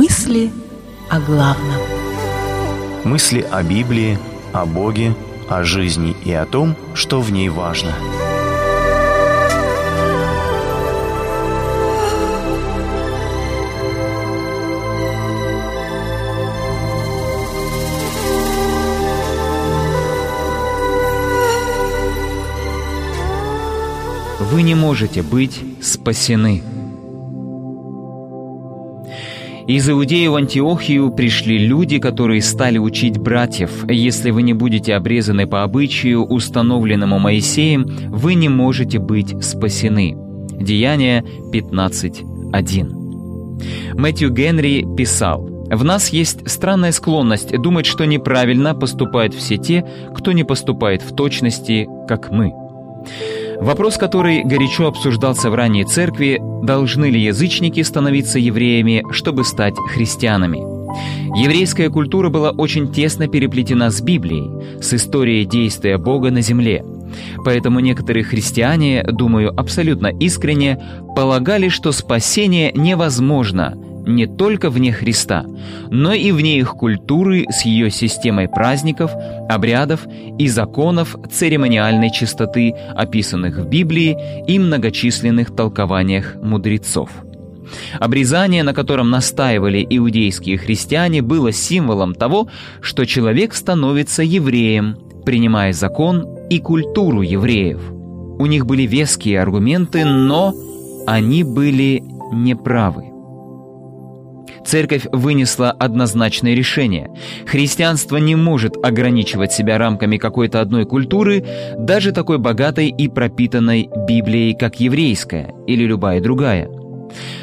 Мысли о главном. Мысли о Библии, о Боге, о жизни и о том, что в ней важно. Вы не можете быть спасены. Из Иудеи в Антиохию пришли люди, которые стали учить братьев. Если вы не будете обрезаны по обычаю, установленному Моисеем, вы не можете быть спасены. Деяние 15.1. Мэтью Генри писал, «В нас есть странная склонность думать, что неправильно поступают все те, кто не поступает в точности, как мы». Вопрос, который горячо обсуждался в ранней церкви, должны ли язычники становиться евреями, чтобы стать христианами. Еврейская культура была очень тесно переплетена с Библией, с историей действия Бога на земле. Поэтому некоторые христиане, думаю, абсолютно искренне, полагали, что спасение невозможно – не только вне Христа, но и вне их культуры с ее системой праздников, обрядов и законов церемониальной чистоты, описанных в Библии и многочисленных толкованиях мудрецов. Обрезание, на котором настаивали иудейские христиане, было символом того, что человек становится евреем, принимая закон и культуру евреев. У них были веские аргументы, но они были неправы. Церковь вынесла однозначное решение. Христианство не может ограничивать себя рамками какой-то одной культуры, даже такой богатой и пропитанной Библией, как еврейская или любая другая.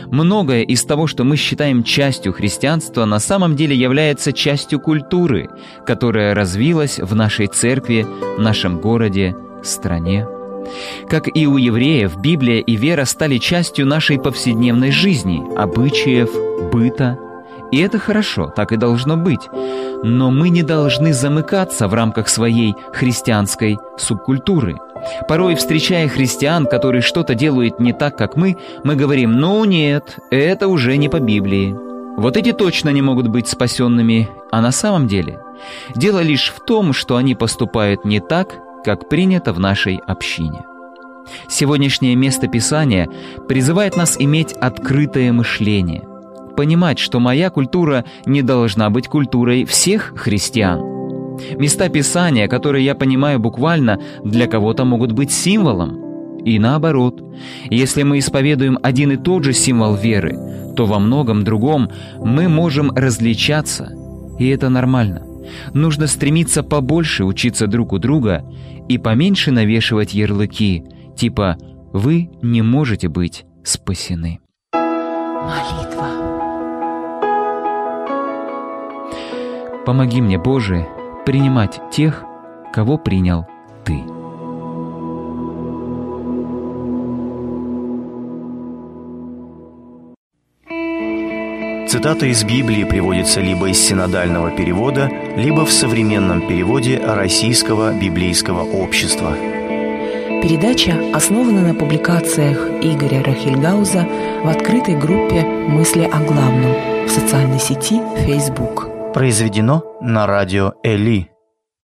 Многое из того, что мы считаем частью христианства, на самом деле является частью культуры, которая развилась в нашей церкви, нашем городе, стране. Как и у евреев, Библия и вера стали частью нашей повседневной жизни, обычаев, быта. И это хорошо, так и должно быть. Но мы не должны замыкаться в рамках своей христианской субкультуры. Порой, встречая христиан, которые что-то делают не так, как мы, мы говорим «ну нет, это уже не по Библии». Вот эти точно не могут быть спасенными, а на самом деле дело лишь в том, что они поступают не так, как принято в нашей общине. Сегодняшнее место Писания призывает нас иметь открытое мышление, понимать, что моя культура не должна быть культурой всех христиан. Места Писания, которые я понимаю буквально, для кого-то могут быть символом. И наоборот, если мы исповедуем один и тот же символ веры, то во многом другом мы можем различаться, и это нормально. Нужно стремиться побольше учиться друг у друга и поменьше навешивать ярлыки, типа «Вы не можете быть спасены». Молитва. Помоги мне, Боже, принимать тех, кого принял Ты. Цитата из Библии приводится либо из синодального перевода, либо в современном переводе Российского библейского общества. Передача основана на публикациях Игоря Рахильгауза в открытой группе «Мысли о главном» в социальной сети Facebook. Произведено на радио Эли.